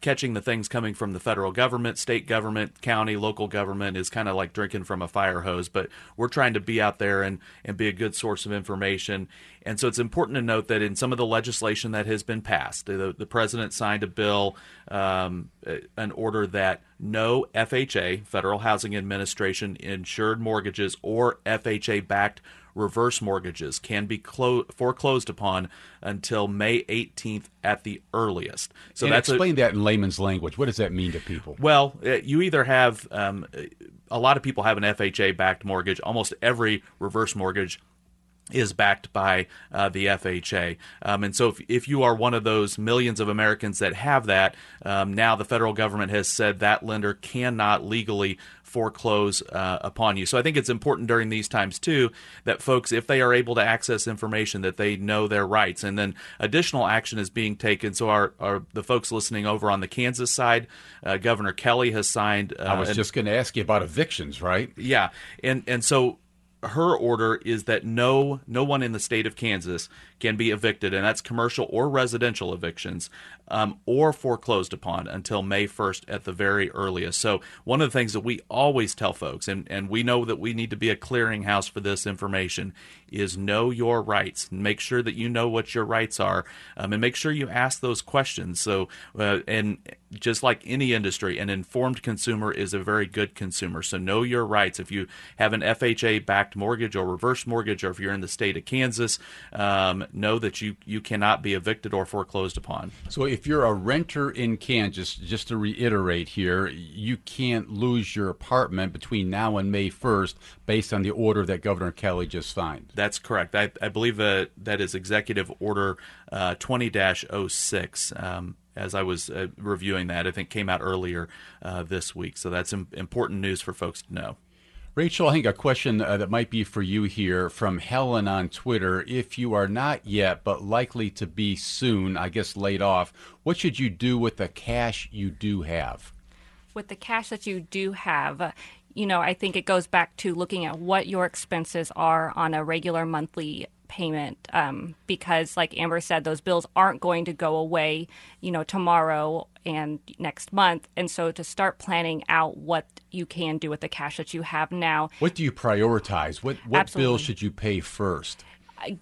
catching the things coming from the federal government, state government, county, local government is kind of like drinking from a fire hose. But we're trying to be out there and, and be a good source of information. And so it's important to note that in some of the legislation that has been passed, the, the president signed a bill, um, an order that no FHA, Federal Housing Administration, insured mortgages or FHA backed reverse mortgages can be clo- foreclosed upon until May 18th at the earliest. So and that's explain a, that in layman's language. What does that mean to people? Well, uh, you either have um, a lot of people have an FHA backed mortgage. Almost every reverse mortgage is backed by uh, the FHA. Um, and so, if, if you are one of those millions of Americans that have that, um, now the federal government has said that lender cannot legally foreclose uh, upon you. So I think it's important during these times too that folks, if they are able to access information, that they know their rights. And then additional action is being taken. So our, our the folks listening over on the Kansas side, uh, Governor Kelly has signed. Uh, I was just going to ask you about evictions, right? Yeah, and and so her order is that no no one in the state of Kansas can be evicted, and that's commercial or residential evictions, um, or foreclosed upon until May 1st at the very earliest. So, one of the things that we always tell folks, and, and we know that we need to be a clearinghouse for this information, is know your rights. Make sure that you know what your rights are, um, and make sure you ask those questions. So, uh, and just like any industry, an informed consumer is a very good consumer. So, know your rights. If you have an FHA backed mortgage or reverse mortgage, or if you're in the state of Kansas, um, know that you, you cannot be evicted or foreclosed upon. So, if you're a renter in Kansas, just to reiterate here, you can't lose your apartment between now and May 1st based on the order that Governor Kelly just signed. That's correct. I, I believe that that is Executive Order uh, 20 06. Um, as I was uh, reviewing that, I think came out earlier uh, this week. So that's Im- important news for folks to know. Rachel, I think a question uh, that might be for you here from Helen on Twitter. If you are not yet, but likely to be soon, I guess laid off, what should you do with the cash you do have? With the cash that you do have, you know, I think it goes back to looking at what your expenses are on a regular monthly payment um, because like amber said those bills aren't going to go away you know tomorrow and next month. And so to start planning out what you can do with the cash that you have now. What do you prioritize? What what bills should you pay first?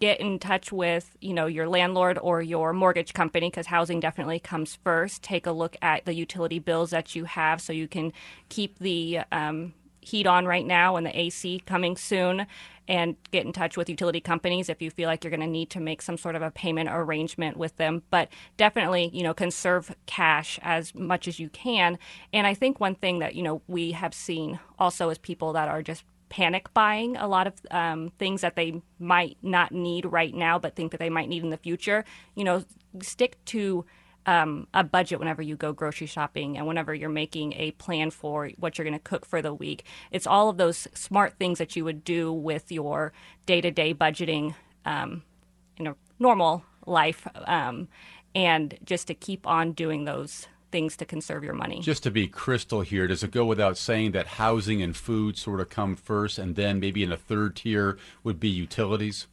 Get in touch with you know your landlord or your mortgage company because housing definitely comes first. Take a look at the utility bills that you have so you can keep the um, heat on right now and the AC coming soon and get in touch with utility companies if you feel like you're going to need to make some sort of a payment arrangement with them. But definitely you know conserve cash as much as you can. And i think one thing that you know we have seen also is people that are just panic buying a lot of um, things that they might not need right now but think that they might need in the future. You know stick to um, a budget whenever you go grocery shopping and whenever you're making a plan for what you're going to cook for the week. It's all of those smart things that you would do with your day to day budgeting um, in a normal life, um, and just to keep on doing those things to conserve your money. Just to be crystal here, does it go without saying that housing and food sort of come first, and then maybe in a third tier would be utilities?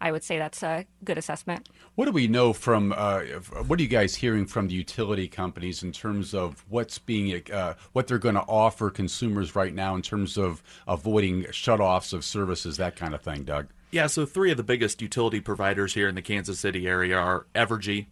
I would say that's a good assessment. What do we know from? Uh, what are you guys hearing from the utility companies in terms of what's being uh, what they're going to offer consumers right now in terms of avoiding shutoffs of services, that kind of thing, Doug? Yeah, so three of the biggest utility providers here in the Kansas City area are Evergy,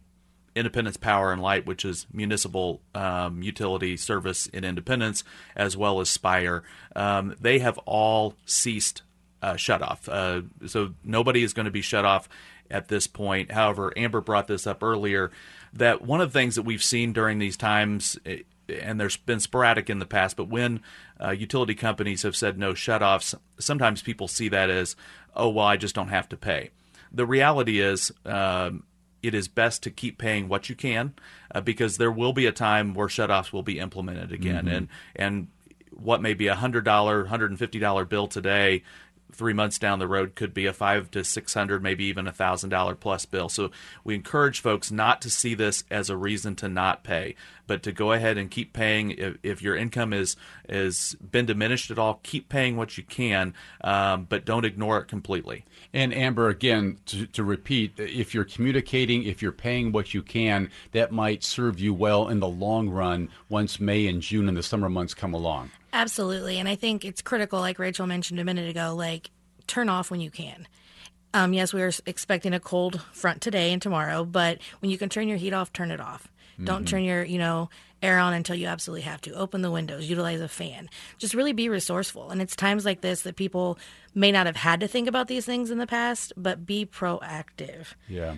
Independence Power and Light, which is municipal um, utility service in Independence, as well as Spire. Um, they have all ceased uh, shut off. Uh, so nobody is going to be shut off at this point. However, Amber brought this up earlier that one of the things that we've seen during these times, eh, and there's been sporadic in the past, but when uh, utility companies have said no shutoffs, sometimes people see that as, oh, well, I just don't have to pay. The reality is, um, it is best to keep paying what you can uh, because there will be a time where shutoffs will be implemented again, mm-hmm. and and what may be a hundred dollar, hundred and fifty dollar bill today three months down the road could be a five to six hundred, maybe even a thousand dollar plus bill. So we encourage folks not to see this as a reason to not pay, but to go ahead and keep paying. If, if your income is is been diminished at all, keep paying what you can, um, but don't ignore it completely. And Amber, again, to, to repeat, if you're communicating, if you're paying what you can, that might serve you well in the long run once May and June and the summer months come along. Absolutely. And I think it's critical, like Rachel mentioned a minute ago, like turn off when you can. Um, yes, we are expecting a cold front today and tomorrow, but when you can turn your heat off, turn it off. Mm-hmm. Don't turn your, you know, air on until you absolutely have to. Open the windows, utilize a fan. Just really be resourceful. And it's times like this that people may not have had to think about these things in the past, but be proactive. Yeah.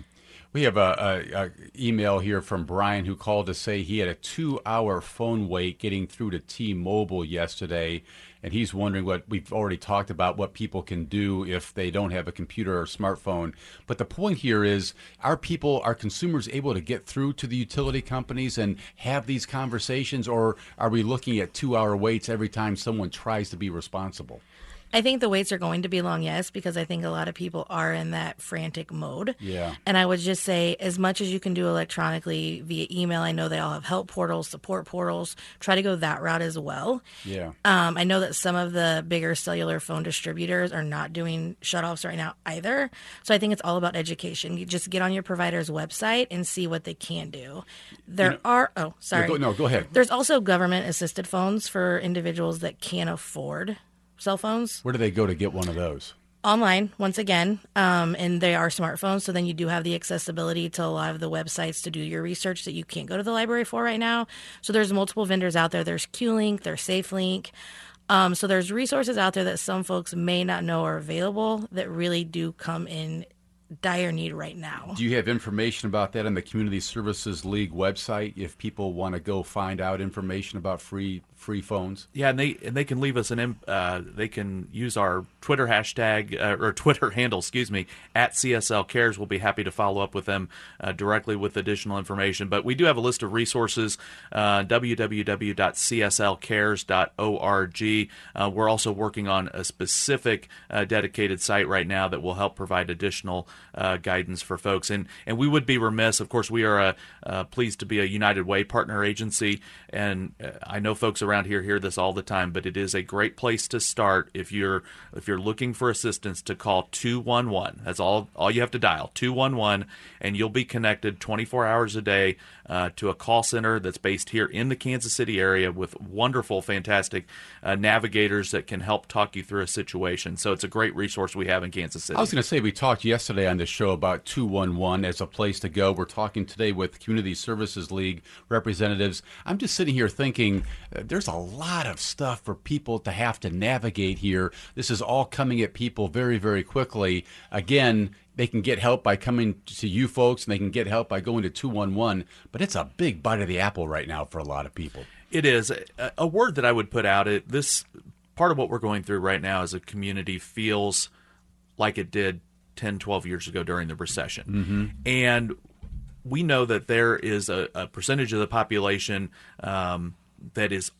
We have a, a, a, email here from Brian who called to say he had a two-hour phone wait getting through to T-Mobile yesterday, and he's wondering what we've already talked about what people can do if they don't have a computer or smartphone. But the point here is, are people, are consumers able to get through to the utility companies and have these conversations, or are we looking at two-hour waits every time someone tries to be responsible? I think the waits are going to be long, yes, because I think a lot of people are in that frantic mode. Yeah. And I would just say, as much as you can do electronically via email, I know they all have help portals, support portals. Try to go that route as well. Yeah. Um, I know that some of the bigger cellular phone distributors are not doing shutoffs right now either. So I think it's all about education. You just get on your provider's website and see what they can do. There You know- are, oh, sorry. go- no, go ahead. There's also government assisted phones for individuals that can't afford cell phones. Where do they go to get one of those? online once again um, and they are smartphones so then you do have the accessibility to a lot of the websites to do your research that you can't go to the library for right now. So there's multiple vendors out there. There's qlink there's SafeLink. Um, so there's resources out there that some folks may not know are available that really do come in dire need right now Do you have information about that on the Community Services League website if people want to go find out information about free free phones? Yeah, and they and they can leave us an im- uh, they can use our Twitter hashtag uh, or Twitter (laughs) handle, excuse me, at CSL Cares. We'll be happy to follow up with them uh, directly with additional information. But we do have a list of resources: uh, www.cslcares.org. Uh, we're also working on a specific uh, dedicated site right now that will help provide additional uh, guidance for folks. And and we would be remiss, of course, we are a, uh, pleased to be a United Way partner agency, and uh, I know folks around here hear this all the time, but it is a great place to start if you're if you're looking for assistance to call 211. That's all all you have to dial 211 and you'll be connected 24 hours a day uh, to a call center that's based here in the Kansas City area with wonderful fantastic uh, navigators that can help talk you through a situation. So it's a great resource we have in Kansas City. I was going to say we talked yesterday on the show about 211 as a place to go. We're talking today with Community Services League representatives. I'm just sitting here thinking uh, there's a lot of stuff for people to have to navigate here. This is all coming at people very, very quickly. Again, they can get help by coming to you folks and they can get help by going to 211, but it's a big bite of the apple right now for a lot of people. It is a, a word that I would put out. It this part of what we're going through right now as a community feels like it did 10, 12 years ago during the recession, and we know that there is a, a percentage of the population um, that is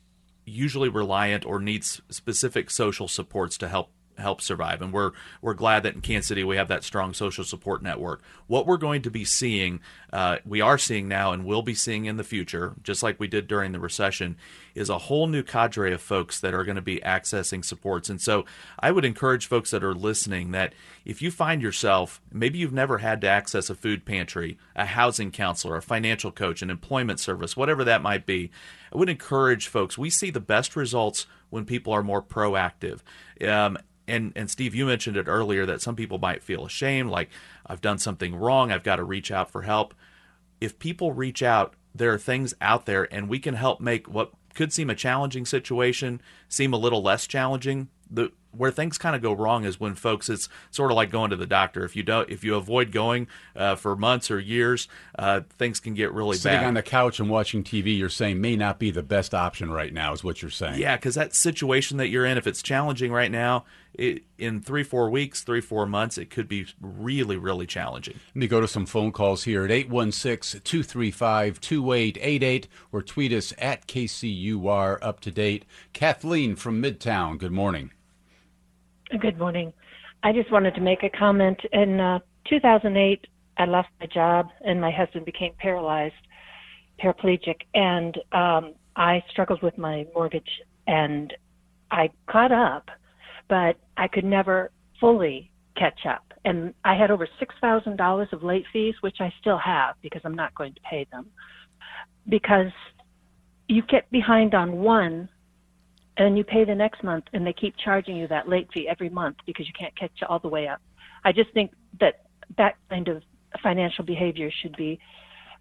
usually reliant or needs specific social supports to help help survive and we're we're glad that in Kansas City we have that strong social support network. What we're going to be seeing uh, we are seeing now and will be seeing in the future just like we did during the recession is a whole new cadre of folks that are going to be accessing supports. And so I would encourage folks that are listening that if you find yourself maybe you've never had to access a food pantry a housing counselor a financial coach an employment service whatever that might be I would encourage folks we see the best results when people are more proactive. Um, and and Steve, you mentioned it earlier that some people might feel ashamed, like I've done something wrong, I've got to reach out for help. If people reach out, there are things out there, and we can help make what could seem a challenging situation seem a little less challenging. The where things kind of go wrong is when folks it's sort of like going to the doctor if you don't if you avoid going uh, for months or years uh, things can get really bad. Sitting bad on the couch and watching TV, you're saying may not be the best option right now, is what you're saying. Yeah, because that situation that you're in, if it's challenging right now, it, in three, four weeks, three, four months, it could be really, really challenging. Let me go to some phone calls here at 816 235 2888 or tweet us at KCUR up to date. Kathleen from Midtown, good morning. Good morning. I just wanted to make a comment. In uh, 2008, I lost my job and my husband became paralyzed, paraplegic, and um, I struggled with my mortgage and I caught up, but I could never fully catch up. And I had over $6,000 of late fees, which I still have because I'm not going to pay them. Because you get behind on one and you pay the next month and they keep charging you that late fee every month because you can't catch all the way up. I just think that that kind of financial behavior should be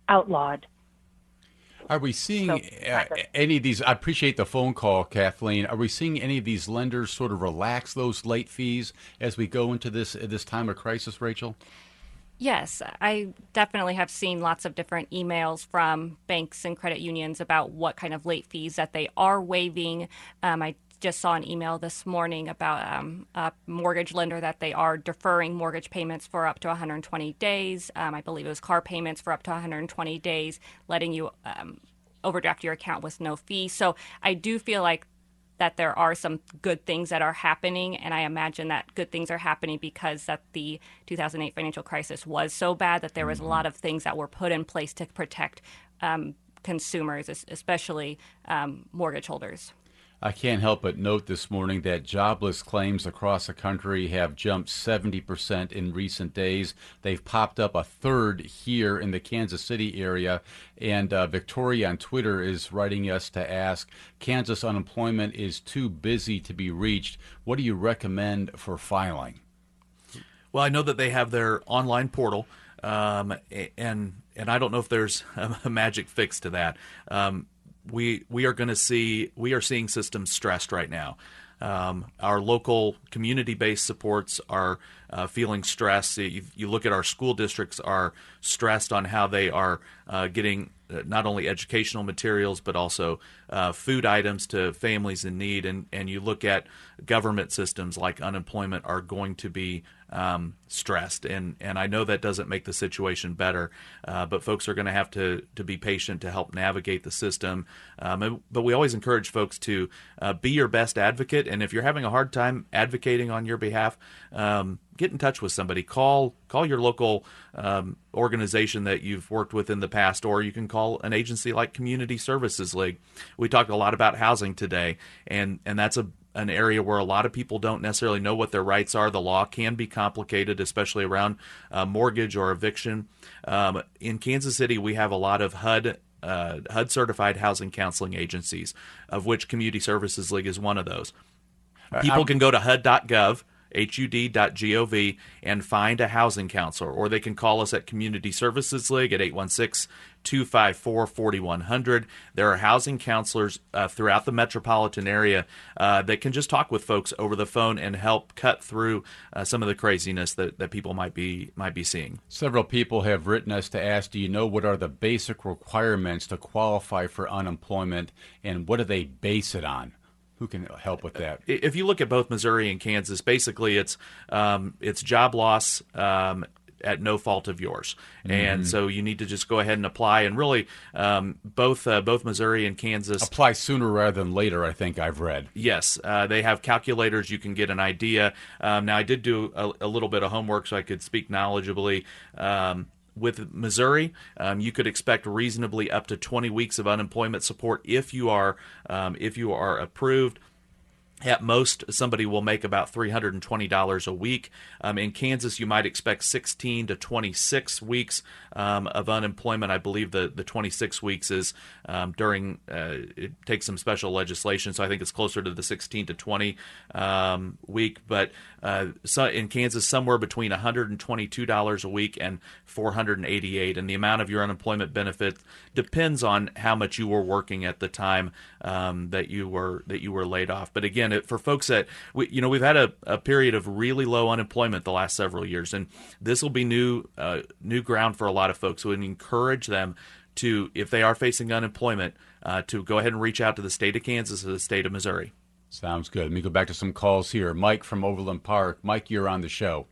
outlawed. Are we seeing So, uh, any of these? I appreciate the phone call, Kathleen. Are we seeing any of these lenders sort of relax those late fees as we go into this this time of crisis, Rachel? Yes, I definitely have seen lots of different emails from banks and credit unions about what kind of late fees that they are waiving. Um, I just saw an email this morning about um, a mortgage lender that they are deferring mortgage payments for up to 120 days. Um, I believe it was car payments for up to 120 days, letting you um, overdraft your account with no fee. So I do feel like that there are some good things that are happening, and I imagine that good things are happening because that the 2008 financial crisis was so bad that there was mm-hmm. a lot of things that were put in place to protect um, consumers, especially um, mortgage holders. I can't help but note this morning that jobless claims across the country have jumped 70% in recent days. They've popped up a third here in the Kansas City area. And uh, Victoria on Twitter is writing us to ask Kansas unemployment is too busy to be reached. What do you recommend for filing? Well, I know that they have their online portal. Um, and and I don't know if there's (laughs) a magic fix to that. Um, we we are going to see we are seeing systems stressed right now. Um, our local community-based supports are uh, feeling stressed. You, you, look at our school districts are stressed on how they are uh, getting uh, not only educational materials but also uh, food items to families in need. And, and you look at government systems like unemployment are going to be um, stressed, and and I know that doesn't make the situation better, uh, but folks are going to have to to be patient to help navigate the system. Um, but we always encourage folks to uh, be your best advocate, and if you're having a hard time advocating on your behalf. Um, get in touch with somebody. Call call your local um, organization that you've worked with in the past, or you can call an agency like Community Services League. We talked a lot about housing today, and and that's a an area where a lot of people don't necessarily know what their rights are. The law can be complicated, especially around uh, mortgage or eviction. Um, in Kansas City, we have a lot of HUD uh, HUD certified housing counseling agencies, of which Community Services League is one of those. Uh, people can go to HUD.gov hud.gov, and find a housing counselor. Or they can call us at Community Services League at 816 254 4100. There are housing counselors uh, throughout the metropolitan area uh, that can just talk with folks over the phone and help cut through uh, some of the craziness that, that people might be might be seeing. Several people have written us to ask, do you know what are the basic requirements to qualify for unemployment and what do they base it on? Who can help with that? If you look at both Missouri and Kansas, basically it's um, it's job loss um, at no fault of yours, mm-hmm. and so you need to just go ahead and apply. And really, um, both uh, both Missouri and Kansas apply sooner rather than later. I think I've read. Yes, uh, they have calculators. You can get an idea. Um, now, I did do a, a, little bit of homework so I could speak knowledgeably. Um, with Missouri, um, you could expect reasonably up to 20 weeks of unemployment support if you are um, if you are approved. At most, somebody will make about $320 a week. Um, in Kansas, you might expect 16 to 26 weeks um, of unemployment. I believe the, the 26 weeks is um, during, uh, it takes some special legislation, so I think it's closer to the 16 to 20 um, week. But uh, so in Kansas, somewhere between $122 a week and 488 And the amount of your unemployment benefit depends on how much you were working at the time um, that you were that you were laid off. But again, it, for folks that we, you know, we've had a, a, period of really low unemployment the last several years, and this will be new uh, new ground for a lot of folks. So we encourage them to, if they are facing unemployment, uh, to go ahead and reach out to the state of Kansas or the state of Missouri. Sounds good. Let me go back to some calls here. Mike from Overland Park. Mike, you're on the show.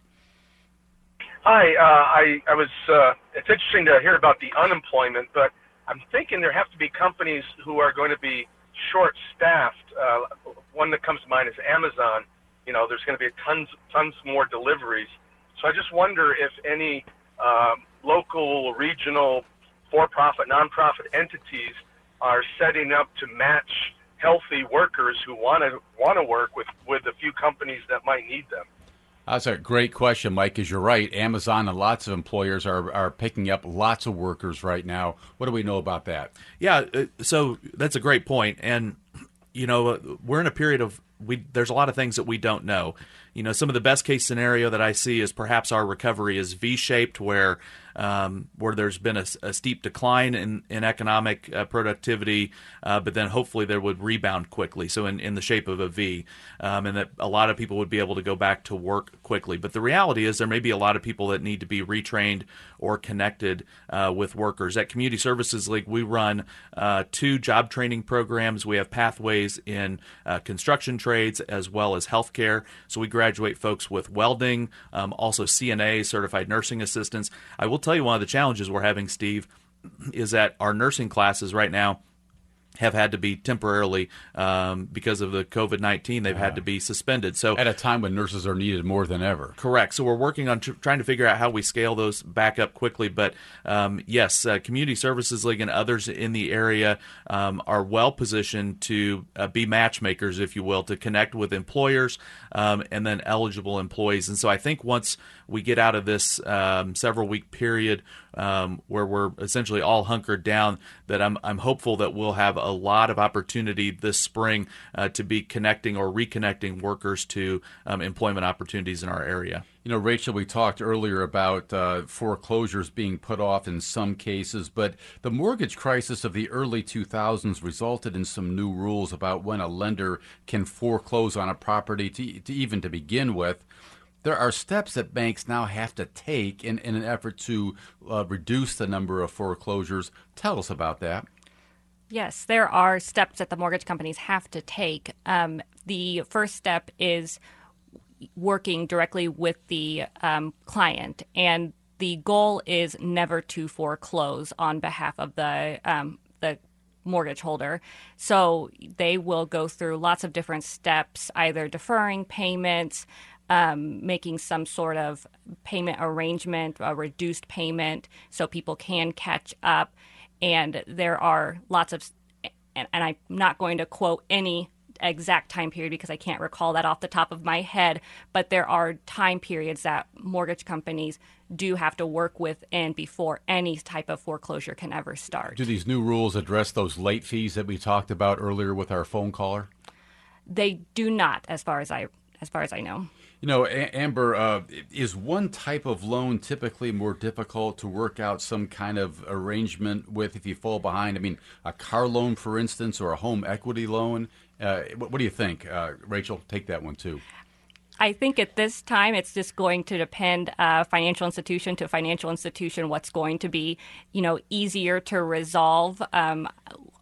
Hi. Uh, I, I was. Uh, it's interesting to hear about the unemployment, but I'm thinking there have to be companies who are going to be short-staffed. Uh, one that comes to mind is Amazon. You know, there's going to be tons, tons more deliveries. So I just wonder if any um, local, regional, for-profit, nonprofit entities are setting up to match healthy workers who want to want to work with with a few companies that might need them. That's a great question, Mike. Because you're right, Amazon and lots of employers are are picking up lots of workers right now. What do we know about that? Yeah, uh, so that's a great point. and you know we're in a period of we. There's a lot of things that we don't know. You know, some of the best case scenario that I see is perhaps our recovery is V-shaped, where um, where there's been a, a, steep decline in, in economic uh, productivity, uh, but then hopefully there would rebound quickly. So in, in the shape of a V, um, and that a lot of people would be able to go back to work quickly. But the reality is there may be a lot of people that need to be retrained or connected uh, with workers. At Community Services League, we run uh, two job training programs. We have pathways in uh, construction trades as well as healthcare. So we graduate folks with welding, um, also CNA, certified nursing assistants. I will tell you one of the challenges we're having, Steve, is that our nursing classes right now have had to be temporarily um, because of the COVID nineteen. They've had to be suspended. So at a time when nurses are needed more than ever. Correct. So we're working on tr- trying to figure out how we scale those back up quickly. But um, yes, uh, Community Services League and others in the area um, are well positioned to uh, be matchmakers, if you will, to connect with employers um, and then eligible employees. And so I think once we get out of this um, several week period um, where we're essentially all hunkered down, that I'm I'm hopeful that we'll have a lot of opportunity this spring uh, to be connecting or reconnecting workers to um, employment opportunities in our area. You know, Rachel, we talked earlier about uh, foreclosures being put off in some cases, but the mortgage crisis of the early 2000s resulted in some new rules about when a lender can foreclose on a property to, to even to begin with there are steps that banks now have to take in, in an effort to uh, reduce the number of foreclosures. Tell us about that. Yes, there are steps that the mortgage companies have to take. Um, the first step is working directly with the um, client, and the goal is never to foreclose on behalf of the um, the mortgage holder. So they will go through lots of different steps, either deferring payments, um, making some sort of payment arrangement, a reduced payment, so people can catch up. And there are lots of, and, and I'm not going to quote any exact time period because I can't recall that off the top of my head, but there are time periods that mortgage companies do have to work with and before any type of foreclosure can ever start. Do these new rules address those late fees that we talked about earlier with our phone caller? They do not, as far as I as far as I know. You know, Amber, uh, is one type of loan typically more difficult to work out some kind of arrangement with if you fall behind? I mean, a car loan, for instance, or a home equity loan. Uh, what, what, do you think, uh, Rachel? Take that one too. I think at this time it's just going to depend uh, financial institution to financial institution what's going to be you know easier to resolve. Um,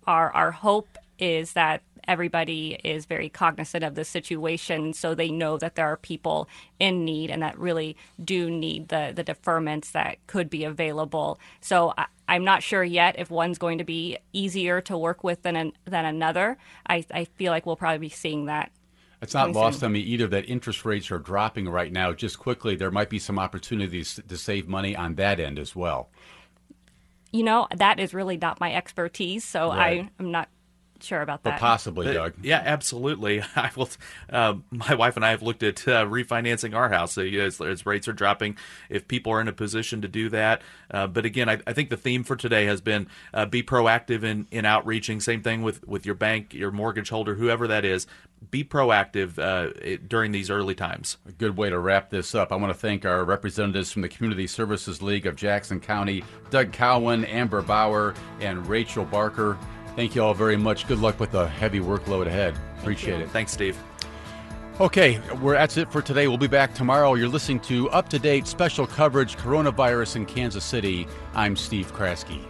our our hope is that everybody is very cognizant of the situation so they know that there are people in need and that really do need the, the deferments that could be available. So I, I'm not sure yet if one's going to be easier to work with than, an, than another. I, I feel like we'll probably be seeing that it's not lost on me either that interest rates are dropping right now. Just quickly, there might be some opportunities to save money on that end as well. You know, that is really not my expertise, so right. I, am not sure about that. But possibly, Doug. yeah, absolutely. (laughs) I will. Uh, my wife and I have looked at uh, refinancing our house so, as, as, rates are dropping. If people are in a position to do that, uh, but again, I, I, think the theme for today has been uh, be proactive in in outreaching. Same thing with with your bank, your mortgage holder, whoever that is. Be proactive uh, during these early times. A good way to wrap this up. I want to thank our representatives from the Community Services League of Jackson County, Doug Cowan, Amber Bauer, and Rachel Barker. Thank you all very much. Good luck with the heavy workload ahead. Appreciate it. Thanks, Steve. Okay, we're, that's it for today. We'll be back tomorrow. You're listening to up to date special coverage coronavirus in Kansas City. I'm Steve Kraske.